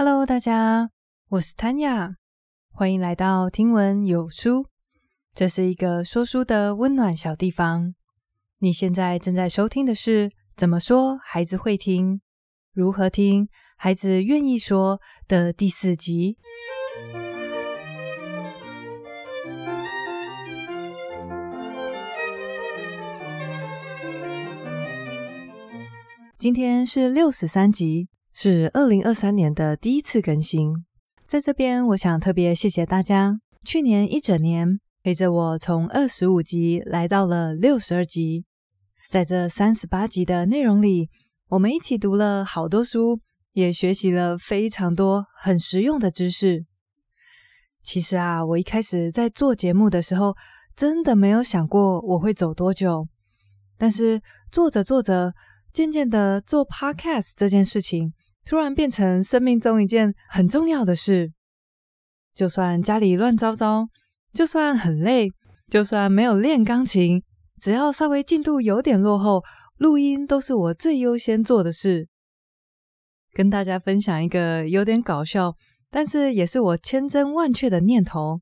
Hello，大家，我是 Tanya，欢迎来到听闻有书。这是一个说书的温暖小地方。你现在正在收听的是《怎么说孩子会听？如何听孩子愿意说》的第四集。今天是六十三集。是二零二三年的第一次更新，在这边我想特别谢谢大家，去年一整年陪着我从二十五集来到了六十二集，在这三十八集的内容里，我们一起读了好多书，也学习了非常多很实用的知识。其实啊，我一开始在做节目的时候，真的没有想过我会走多久，但是做着做着，渐渐的做 Podcast 这件事情。突然变成生命中一件很重要的事，就算家里乱糟糟，就算很累，就算没有练钢琴，只要稍微进度有点落后，录音都是我最优先做的事。跟大家分享一个有点搞笑，但是也是我千真万确的念头，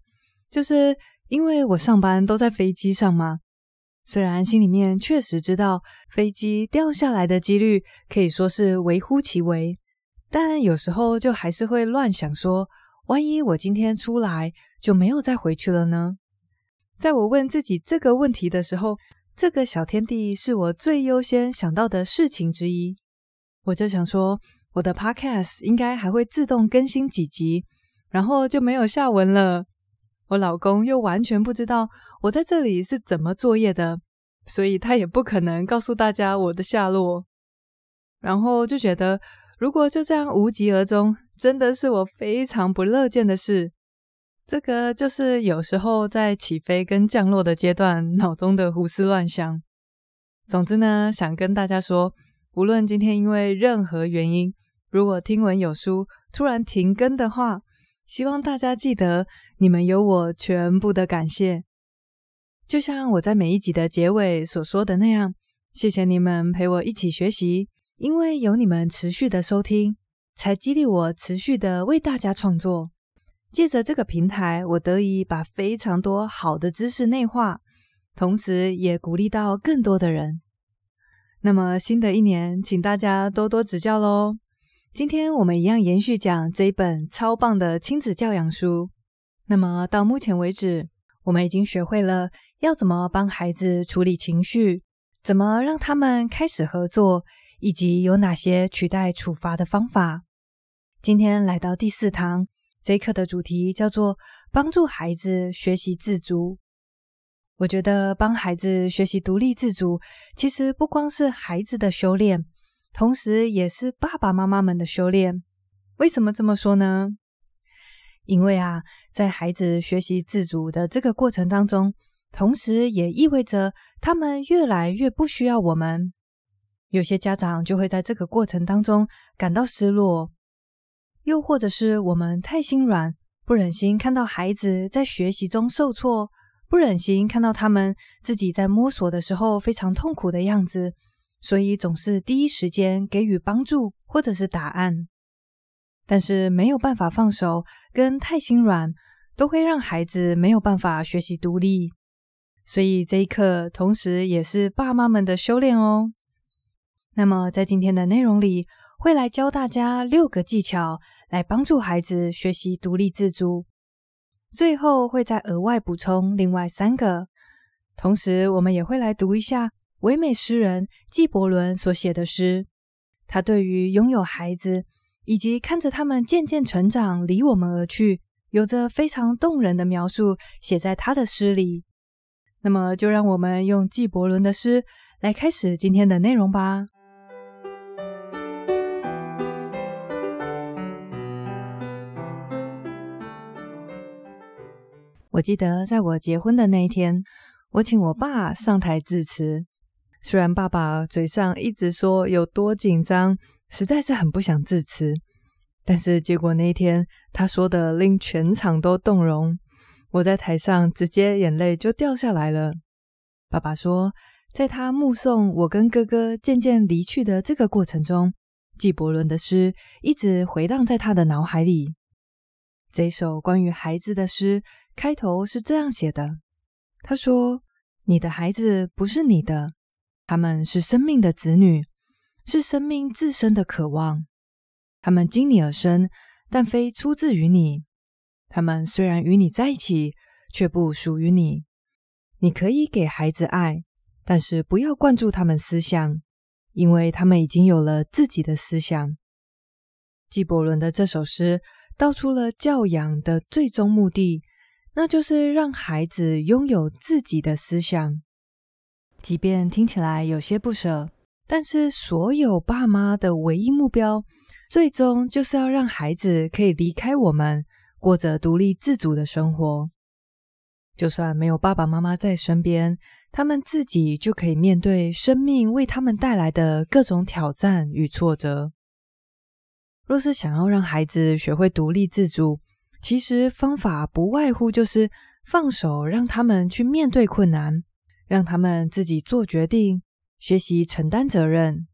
就是因为我上班都在飞机上嘛，虽然心里面确实知道飞机掉下来的几率可以说是微乎其微。但有时候就还是会乱想说，万一我今天出来就没有再回去了呢？在我问自己这个问题的时候，这个小天地是我最优先想到的事情之一。我就想说，我的 Podcast 应该还会自动更新几集，然后就没有下文了。我老公又完全不知道我在这里是怎么作业的，所以他也不可能告诉大家我的下落。然后就觉得。如果就这样无疾而终，真的是我非常不乐见的事。这个就是有时候在起飞跟降落的阶段，脑中的胡思乱想。总之呢，想跟大家说，无论今天因为任何原因，如果听闻有书突然停更的话，希望大家记得，你们有我全部的感谢。就像我在每一集的结尾所说的那样，谢谢你们陪我一起学习。因为有你们持续的收听，才激励我持续的为大家创作。借着这个平台，我得以把非常多好的知识内化，同时也鼓励到更多的人。那么新的一年，请大家多多指教喽。今天我们一样延续讲这一本超棒的亲子教养书。那么到目前为止，我们已经学会了要怎么帮孩子处理情绪，怎么让他们开始合作。以及有哪些取代处罚的方法？今天来到第四堂，这一课的主题叫做“帮助孩子学习自主”。我觉得帮孩子学习独立自主，其实不光是孩子的修炼，同时也是爸爸妈妈们的修炼。为什么这么说呢？因为啊，在孩子学习自主的这个过程当中，同时也意味着他们越来越不需要我们。有些家长就会在这个过程当中感到失落，又或者是我们太心软，不忍心看到孩子在学习中受挫，不忍心看到他们自己在摸索的时候非常痛苦的样子，所以总是第一时间给予帮助或者是答案。但是没有办法放手跟太心软，都会让孩子没有办法学习独立。所以这一课同时也是爸妈们的修炼哦。那么，在今天的内容里，会来教大家六个技巧，来帮助孩子学习独立自主。最后会再额外补充另外三个。同时，我们也会来读一下唯美诗人纪伯伦所写的诗。他对于拥有孩子以及看着他们渐渐成长离我们而去，有着非常动人的描述，写在他的诗里。那么，就让我们用纪伯伦的诗来开始今天的内容吧。我记得在我结婚的那一天，我请我爸上台致辞。虽然爸爸嘴上一直说有多紧张，实在是很不想致辞，但是结果那一天他说的令全场都动容。我在台上直接眼泪就掉下来了。爸爸说，在他目送我跟哥哥渐渐离去的这个过程中，纪伯伦的诗一直回荡在他的脑海里。这首关于孩子的诗开头是这样写的：“他说，你的孩子不是你的，他们是生命的子女，是生命自身的渴望。他们经你而生，但非出自于你。他们虽然与你在一起，却不属于你。你可以给孩子爱，但是不要灌注他们思想，因为他们已经有了自己的思想。”纪伯伦的这首诗。道出了教养的最终目的，那就是让孩子拥有自己的思想。即便听起来有些不舍，但是所有爸妈的唯一目标，最终就是要让孩子可以离开我们，过着独立自主的生活。就算没有爸爸妈妈在身边，他们自己就可以面对生命为他们带来的各种挑战与挫折。若是想要让孩子学会独立自主，其实方法不外乎就是放手，让他们去面对困难，让他们自己做决定，学习承担责任。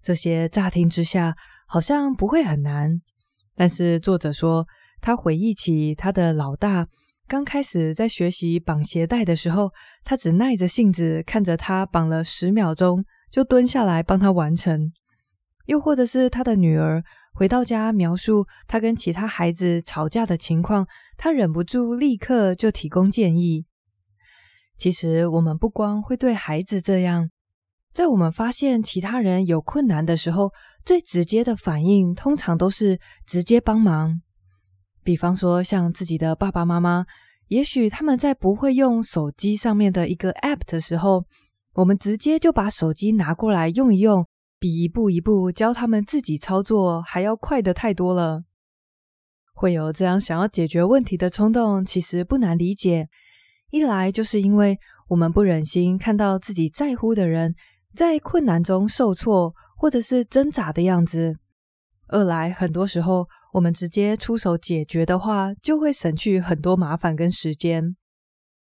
这些乍听之下好像不会很难，但是作者说，他回忆起他的老大刚开始在学习绑鞋带的时候，他只耐着性子看着他绑了十秒钟，就蹲下来帮他完成。又或者是他的女儿回到家描述他跟其他孩子吵架的情况，他忍不住立刻就提供建议。其实我们不光会对孩子这样，在我们发现其他人有困难的时候，最直接的反应通常都是直接帮忙。比方说，像自己的爸爸妈妈，也许他们在不会用手机上面的一个 App 的时候，我们直接就把手机拿过来用一用。比一步一步教他们自己操作还要快得太多了。会有这样想要解决问题的冲动，其实不难理解。一来就是因为我们不忍心看到自己在乎的人在困难中受挫，或者是挣扎的样子；二来，很多时候我们直接出手解决的话，就会省去很多麻烦跟时间。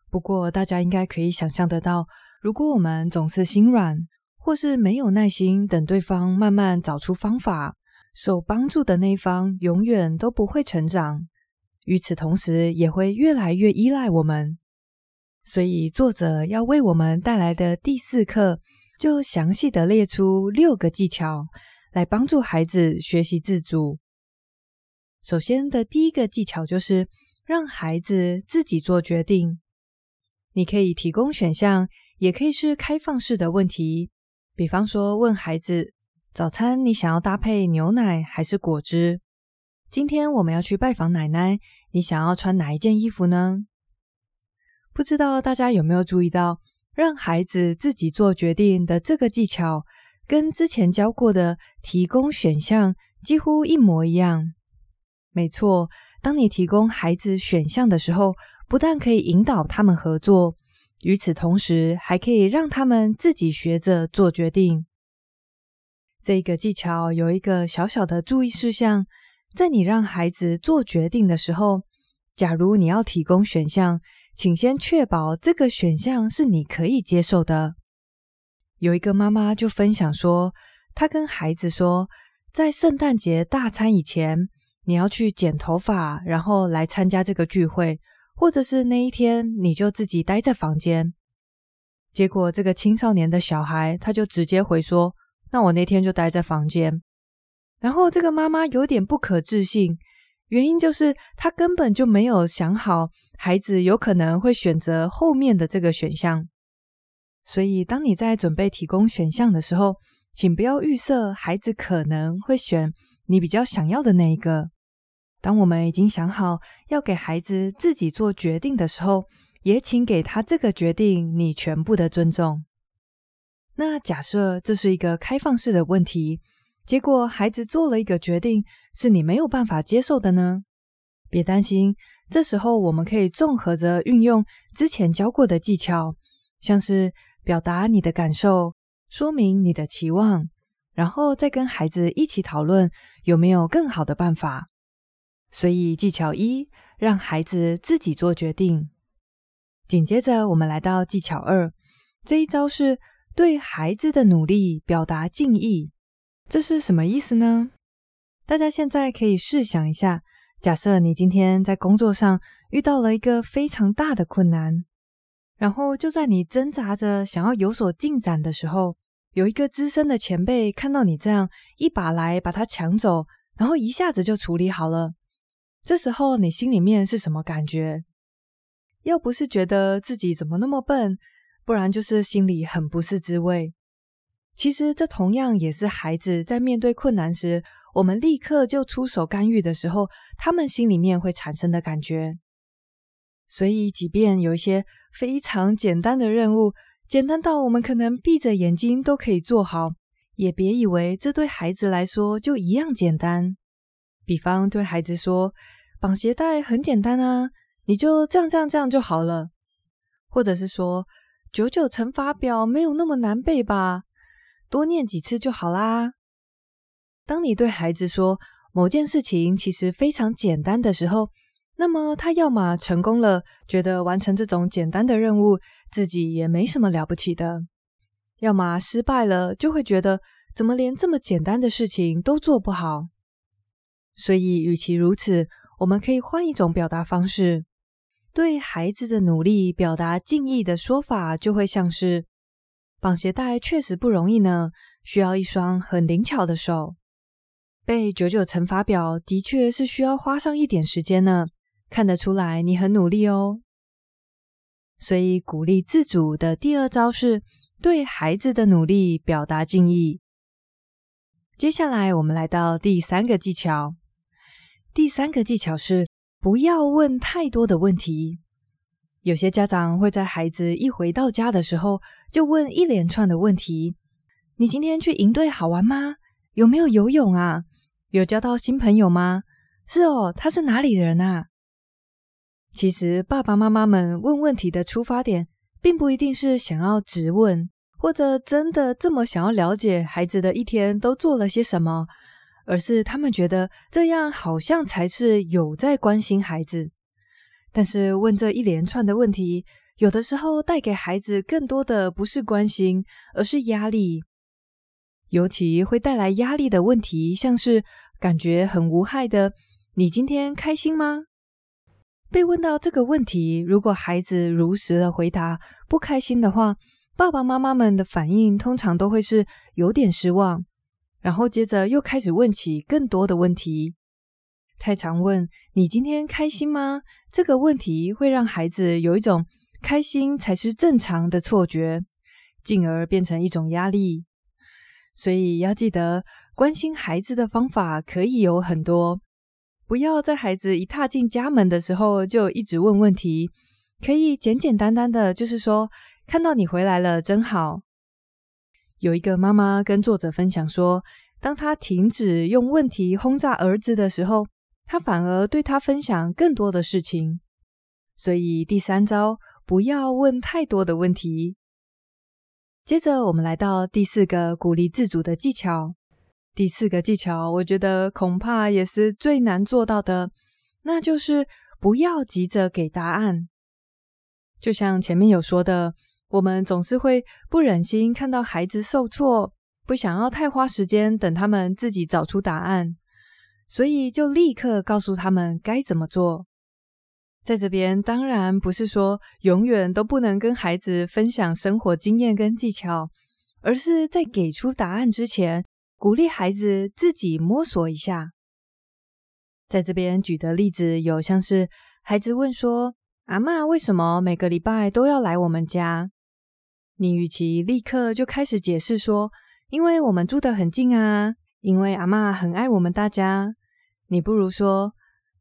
不过，大家应该可以想象得到，如果我们总是心软，或是没有耐心等对方慢慢找出方法，受帮助的那方永远都不会成长，与此同时也会越来越依赖我们。所以作者要为我们带来的第四课，就详细的列出六个技巧，来帮助孩子学习自主。首先的第一个技巧就是让孩子自己做决定。你可以提供选项，也可以是开放式的问题。比方说，问孩子：“早餐你想要搭配牛奶还是果汁？”今天我们要去拜访奶奶，你想要穿哪一件衣服呢？不知道大家有没有注意到，让孩子自己做决定的这个技巧，跟之前教过的提供选项几乎一模一样。没错，当你提供孩子选项的时候，不但可以引导他们合作。与此同时，还可以让他们自己学着做决定。这个技巧有一个小小的注意事项：在你让孩子做决定的时候，假如你要提供选项，请先确保这个选项是你可以接受的。有一个妈妈就分享说，她跟孩子说，在圣诞节大餐以前，你要去剪头发，然后来参加这个聚会。或者是那一天你就自己待在房间，结果这个青少年的小孩他就直接回说：“那我那天就待在房间。”然后这个妈妈有点不可置信，原因就是他根本就没有想好孩子有可能会选择后面的这个选项。所以当你在准备提供选项的时候，请不要预设孩子可能会选你比较想要的那一个。当我们已经想好要给孩子自己做决定的时候，也请给他这个决定你全部的尊重。那假设这是一个开放式的问题，结果孩子做了一个决定是你没有办法接受的呢？别担心，这时候我们可以综合着运用之前教过的技巧，像是表达你的感受，说明你的期望，然后再跟孩子一起讨论有没有更好的办法。所以，技巧一，让孩子自己做决定。紧接着，我们来到技巧二，这一招是对孩子的努力表达敬意。这是什么意思呢？大家现在可以试想一下，假设你今天在工作上遇到了一个非常大的困难，然后就在你挣扎着想要有所进展的时候，有一个资深的前辈看到你这样一把来把它抢走，然后一下子就处理好了，这时候你心里面是什么感觉？要不是觉得自己怎么那么笨，不然就是心里很不是滋味。其实这同样也是孩子在面对困难时，我们立刻就出手干预的时候，他们心里面会产生的感觉。所以，即便有一些非常简单的任务，简单到我们可能闭着眼睛都可以做好，也别以为这对孩子来说就一样简单。比方对孩子说：“绑鞋带很简单啊，你就这样这样这样就好了。”或者是说：“九九乘法表没有那么难背吧？”多念几次就好啦。当你对孩子说某件事情其实非常简单的时候，那么他要么成功了，觉得完成这种简单的任务自己也没什么了不起的；要么失败了，就会觉得怎么连这么简单的事情都做不好。所以，与其如此，我们可以换一种表达方式，对孩子的努力表达敬意的说法，就会像是。绑鞋带确实不容易呢，需要一双很灵巧的手。背九九乘法表的确是需要花上一点时间呢，看得出来你很努力哦。所以鼓励自主的第二招是对孩子的努力表达敬意。接下来我们来到第三个技巧，第三个技巧是不要问太多的问题。有些家长会在孩子一回到家的时候就问一连串的问题：“你今天去营队好玩吗？有没有游泳啊？有交到新朋友吗？是哦，他是哪里人啊？”其实爸爸妈妈们问问题的出发点，并不一定是想要质问，或者真的这么想要了解孩子的一天都做了些什么，而是他们觉得这样好像才是有在关心孩子。但是问这一连串的问题，有的时候带给孩子更多的不是关心，而是压力。尤其会带来压力的问题，像是感觉很无害的“你今天开心吗？”被问到这个问题，如果孩子如实的回答不开心的话，爸爸妈妈们的反应通常都会是有点失望，然后接着又开始问起更多的问题。太常问“你今天开心吗？”这个问题会让孩子有一种开心才是正常的错觉，进而变成一种压力。所以要记得，关心孩子的方法可以有很多，不要在孩子一踏进家门的时候就一直问问题。可以简简单单的，就是说，看到你回来了，真好。有一个妈妈跟作者分享说，当她停止用问题轰炸儿子的时候，他反而对他分享更多的事情，所以第三招，不要问太多的问题。接着，我们来到第四个鼓励自主的技巧。第四个技巧，我觉得恐怕也是最难做到的，那就是不要急着给答案。就像前面有说的，我们总是会不忍心看到孩子受挫，不想要太花时间等他们自己找出答案。所以就立刻告诉他们该怎么做。在这边当然不是说永远都不能跟孩子分享生活经验跟技巧，而是在给出答案之前，鼓励孩子自己摸索一下。在这边举的例子有像是孩子问说：“阿嬷为什么每个礼拜都要来我们家？”你与其立刻就开始解释说：“因为我们住得很近啊，因为阿妈很爱我们大家。”你不如说，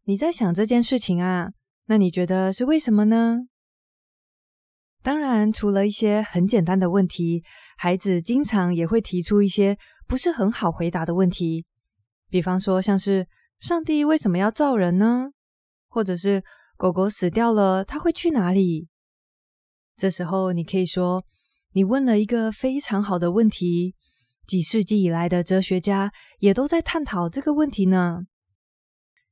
你在想这件事情啊？那你觉得是为什么呢？当然，除了一些很简单的问题，孩子经常也会提出一些不是很好回答的问题。比方说，像是上帝为什么要造人呢？或者是狗狗死掉了，它会去哪里？这时候，你可以说，你问了一个非常好的问题，几世纪以来的哲学家也都在探讨这个问题呢。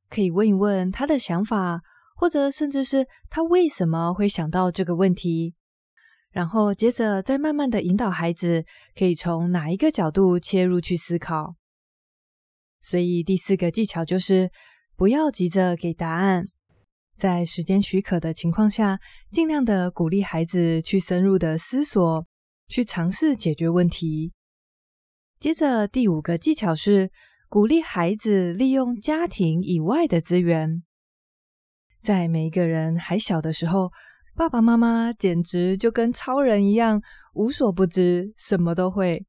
可以问一问他的想法，或者甚至是他为什么会想到这个问题，然后接着再慢慢的引导孩子，可以从哪一个角度切入去思考。所以第四个技巧就是不要急着给答案，在时间许可的情况下，尽量的鼓励孩子去深入的思索，去尝试解决问题。接着第五个技巧是鼓励孩子利用家庭以外的资源。在每一个人还小的时候，爸爸妈妈简直就跟超人一样，无所不知，什么都会。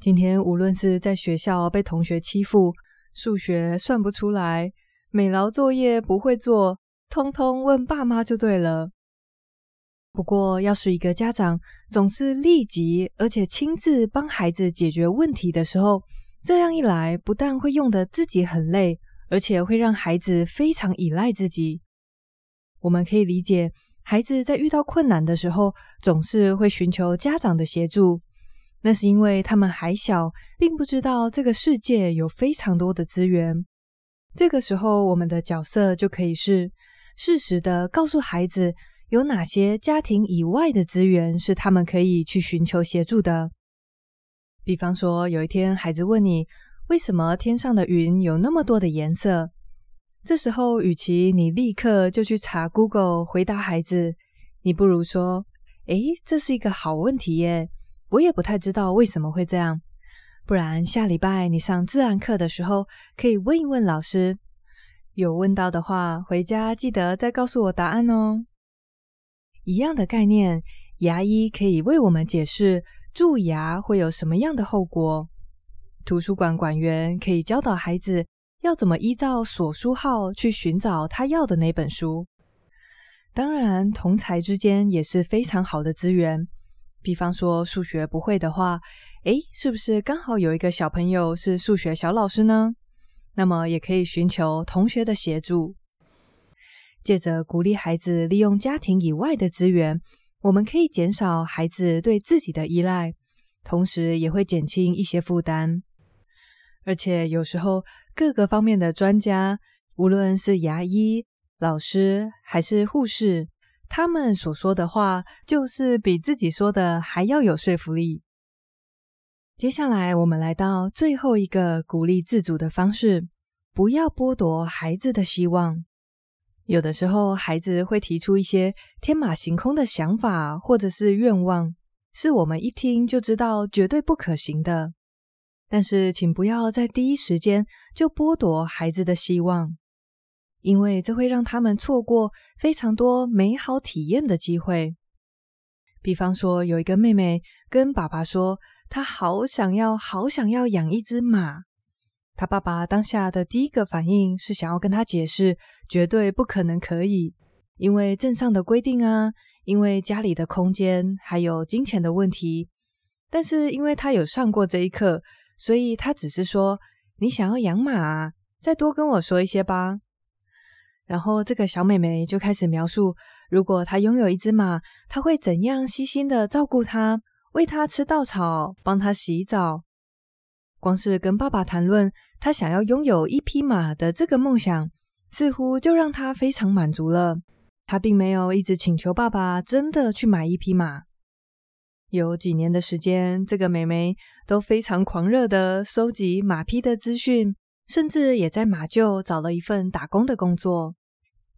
今天无论是在学校被同学欺负，数学算不出来，美劳作业不会做，通通问爸妈就对了。不过，要是一个家长总是立即而且亲自帮孩子解决问题的时候，这样一来，不但会用得自己很累，而且会让孩子非常依赖自己。我们可以理解，孩子在遇到困难的时候，总是会寻求家长的协助。那是因为他们还小，并不知道这个世界有非常多的资源。这个时候，我们的角色就可以是适时的告诉孩子，有哪些家庭以外的资源是他们可以去寻求协助的。比方说，有一天孩子问你，为什么天上的云有那么多的颜色？这时候，与其你立刻就去查 Google 回答孩子，你不如说：“诶，这是一个好问题耶。”我也不太知道为什么会这样，不然下礼拜你上自然课的时候可以问一问老师，有问到的话，回家记得再告诉我答案哦。一样的概念，牙医可以为我们解释蛀牙会有什么样的后果，图书馆馆员可以教导孩子要怎么依照所书号去寻找他要的那本书。当然，同侪之间也是非常好的资源。比方说数学不会的话，诶，是不是刚好有一个小朋友是数学小老师呢？那么也可以寻求同学的协助。借着鼓励孩子利用家庭以外的资源，我们可以减少孩子对自己的依赖，同时也会减轻一些负担。而且有时候各个方面的专家，无论是牙医、老师还是护士。他们所说的话，就是比自己说的还要有说服力。接下来，我们来到最后一个鼓励自主的方式：不要剥夺孩子的希望。有的时候，孩子会提出一些天马行空的想法或者是愿望，是我们一听就知道绝对不可行的。但是，请不要在第一时间就剥夺孩子的希望。因为这会让他们错过非常多美好体验的机会。比方说，有一个妹妹跟爸爸说，她好想要、好想要养一只马。他爸爸当下的第一个反应是想要跟他解释，绝对不可能可以，因为镇上的规定啊，因为家里的空间，还有金钱的问题。但是因为他有上过这一课，所以他只是说：“你想要养马啊，再多跟我说一些吧。”然后这个小妹妹就开始描述，如果她拥有一只马，她会怎样细心的照顾它，喂它吃稻草，帮它洗澡。光是跟爸爸谈论他想要拥有一匹马的这个梦想，似乎就让他非常满足了。他并没有一直请求爸爸真的去买一匹马。有几年的时间，这个妹妹都非常狂热的收集马匹的资讯。甚至也在马厩找了一份打工的工作。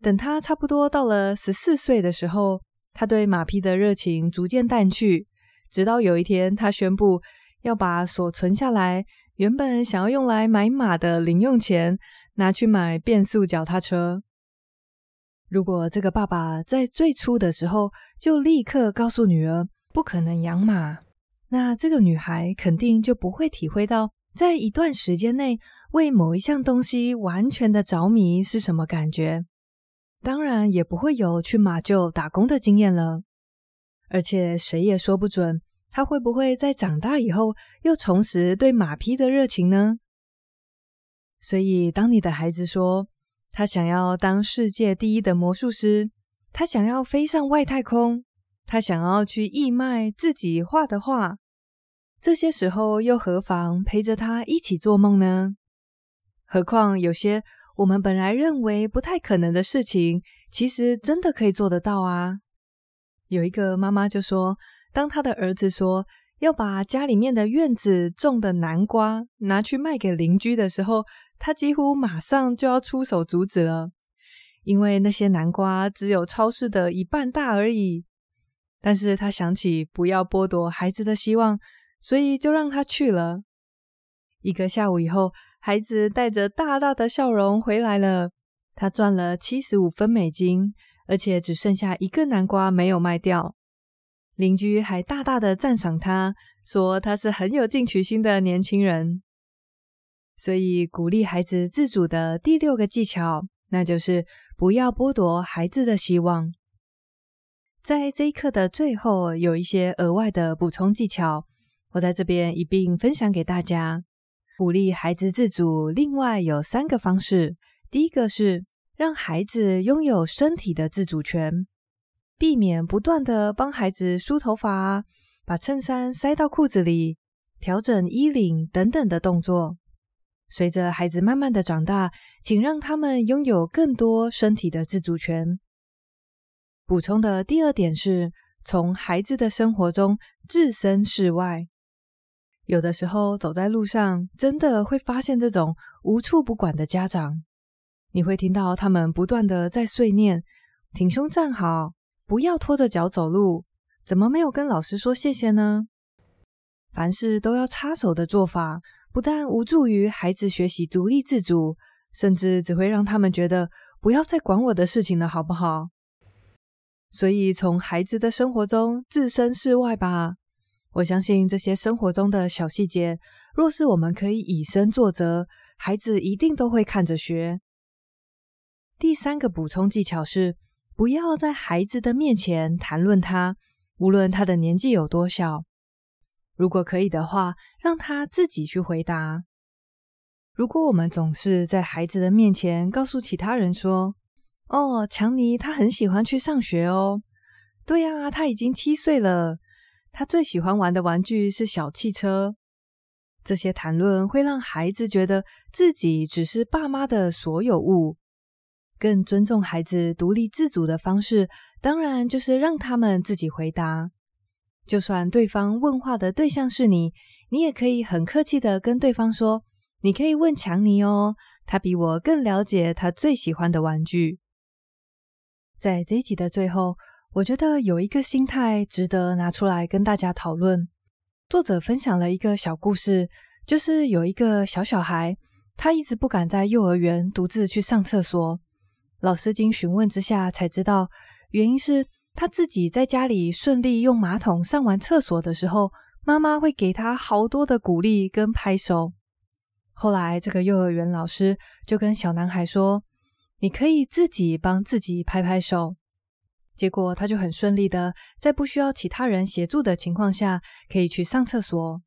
等他差不多到了十四岁的时候，他对马匹的热情逐渐淡去。直到有一天，他宣布要把所存下来原本想要用来买马的零用钱拿去买变速脚踏车。如果这个爸爸在最初的时候就立刻告诉女儿不可能养马，那这个女孩肯定就不会体会到。在一段时间内，为某一项东西完全的着迷是什么感觉？当然也不会有去马厩打工的经验了。而且谁也说不准，他会不会在长大以后又重拾对马匹的热情呢？所以，当你的孩子说他想要当世界第一的魔术师，他想要飞上外太空，他想要去义卖自己画的画。这些时候又何妨陪着他一起做梦呢？何况有些我们本来认为不太可能的事情，其实真的可以做得到啊！有一个妈妈就说，当他的儿子说要把家里面的院子种的南瓜拿去卖给邻居的时候，他几乎马上就要出手阻止了，因为那些南瓜只有超市的一半大而已。但是他想起不要剥夺孩子的希望，所以就让他去了。一个下午以后，孩子带着大大的笑容回来了。他赚了七十五分美金，而且只剩下一个南瓜没有卖掉。邻居还大大的赞赏他，说他是很有进取心的年轻人。所以，鼓励孩子自主的第六个技巧，那就是不要剥夺孩子的希望。在这一课的最后，有一些额外的补充技巧，我在这边一并分享给大家。鼓励孩子自主，另外有三个方式。第一个是让孩子拥有身体的自主权，避免不断的帮孩子梳头发、把衬衫塞到裤子里、调整衣领等等的动作。随着孩子慢慢的长大，请让他们拥有更多身体的自主权。补充的第二点是，从孩子的生活中置身事外。有的时候走在路上，真的会发现这种无处不管的家长。你会听到他们不断的在碎念：“挺胸站好，不要拖着脚走路。”怎么没有跟老师说谢谢呢？凡事都要插手的做法，不但无助于孩子学习独立自主，甚至只会让他们觉得不要再管我的事情了，好不好？所以，从孩子的生活中置身事外吧。我相信这些生活中的小细节，若是我们可以以身作则，孩子一定都会看着学。第三个补充技巧是，不要在孩子的面前谈论他，无论他的年纪有多小。如果可以的话，让他自己去回答。如果我们总是在孩子的面前告诉其他人说，哦，强尼他很喜欢去上学哦。对呀，他已经七岁了。他最喜欢玩的玩具是小汽车。这些谈论会让孩子觉得自己只是爸妈的所有物。更尊重孩子独立自主的方式，当然就是让他们自己回答。就算对方问话的对象是你，你也可以很客气的跟对方说：“你可以问强尼哦，他比我更了解他最喜欢的玩具。”在这一集的最后，我觉得有一个心态值得拿出来跟大家讨论。作者分享了一个小故事，就是有一个小小孩，他一直不敢在幼儿园独自去上厕所。老师经询问之下才知道，原因是他自己在家里顺利用马桶上完厕所的时候，妈妈会给他好多的鼓励跟拍手。后来，这个幼儿园老师就跟小男孩说。你可以自己帮自己拍拍手，结果他就很顺利的在不需要其他人协助的情况下，可以去上厕所。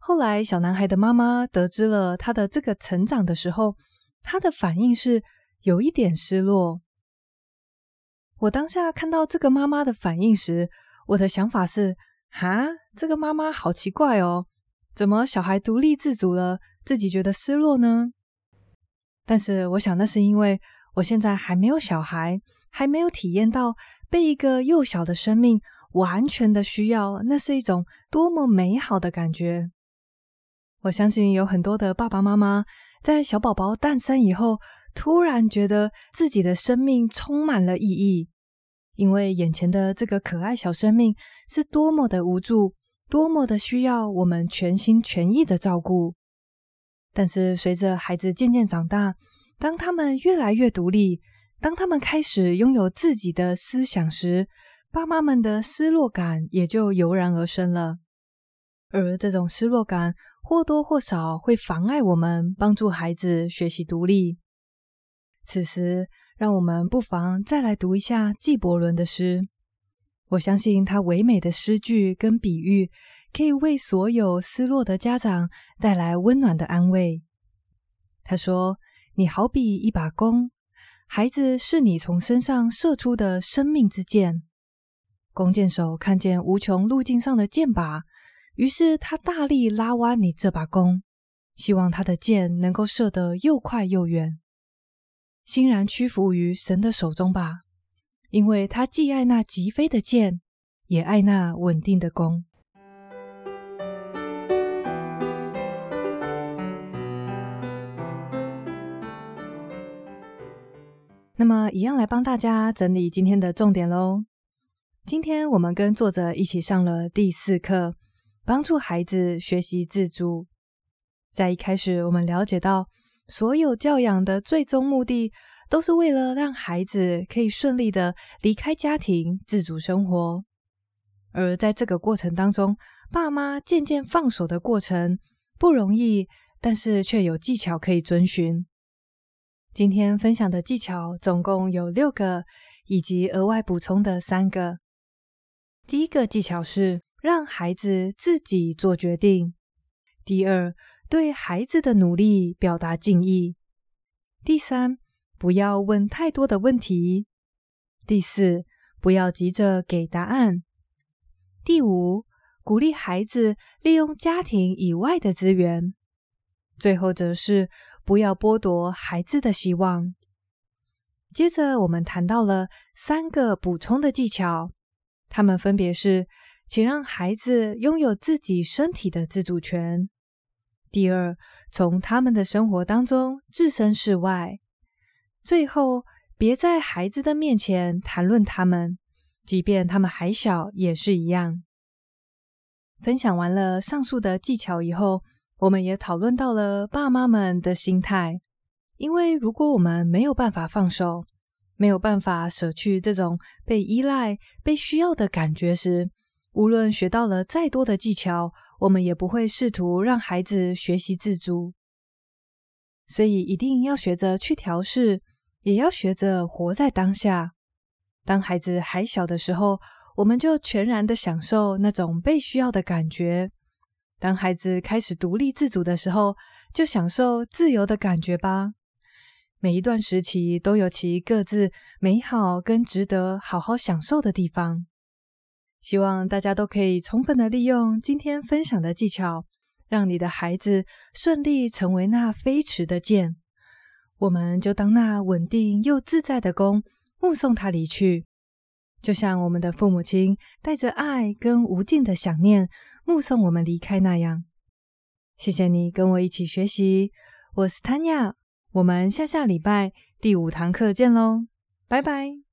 后来，小男孩的妈妈得知了他的这个成长的时候，他的反应是有一点失落。我当下看到这个妈妈的反应时，我的想法是：哈，这个妈妈好奇怪哦，怎么小孩独立自主了，自己觉得失落呢？但是我想，那是因为我现在还没有小孩，还没有体验到被一个幼小的生命完全的需要，那是一种多么美好的感觉。我相信有很多的爸爸妈妈在小宝宝诞生以后，突然觉得自己的生命充满了意义，因为眼前的这个可爱小生命是多么的无助，多么的需要我们全心全意的照顾。但是随着孩子渐渐长大，当他们越来越独立，当他们开始拥有自己的思想时，爸妈们的失落感也就油然而生了。而这种失落感或多或少会妨碍我们帮助孩子学习独立。此时，让我们不妨再来读一下纪伯伦的诗。我相信他唯美的诗句跟比喻，可以为所有失落的家长带来温暖的安慰。他说：“你好比一把弓，孩子是你从身上射出的生命之箭。弓箭手看见无穷路径上的箭靶，于是他大力拉弯你这把弓，希望他的箭能够射得又快又远。欣然屈服于神的手中吧，因为他既爱那疾飞的箭，也爱那稳定的弓。那么，一样来帮大家整理今天的重点喽。今天我们跟作者一起上了第四课，帮助孩子学习自主。在一开始，我们了解到所有教养的最终目的，都是为了让孩子可以顺利的离开家庭，自主生活。而在这个过程当中，爸妈渐渐放手的过程不容易，但是却有技巧可以遵循。今天分享的技巧总共有六个，以及额外补充的三个。第一个技巧是让孩子自己做决定。第二，对孩子的努力表达敬意。第三，不要问太多的问题。第四，不要急着给答案。第五，鼓励孩子利用家庭以外的资源。最后则是不要剥夺孩子的希望。接着，我们谈到了三个补充的技巧，它们分别是：请让孩子拥有自己身体的自主权；第二，从他们的生活当中置身事外；最后，别在孩子的面前谈论他们，即便他们还小也是一样。分享完了上述的技巧以后，我们也讨论到了爸妈们的心态，因为如果我们没有办法放手，没有办法舍去这种被依赖、被需要的感觉时，无论学到了再多的技巧，我们也不会试图让孩子学习自主。所以一定要学着去调试，也要学着活在当下。当孩子还小的时候，我们就全然的享受那种被需要的感觉。当孩子开始独立自主的时候，就享受自由的感觉吧。每一段时期都有其各自美好跟值得好好享受的地方。希望大家都可以充分的利用今天分享的技巧，让你的孩子顺利成为那飞驰的箭。我们就当那稳定又自在的弓，目送他离去，就像我们的父母亲带着爱跟无尽的想念。目送我们离开那样，谢谢你跟我一起学习。我是 Tanya，我们下下礼拜第五堂课见喽，拜拜。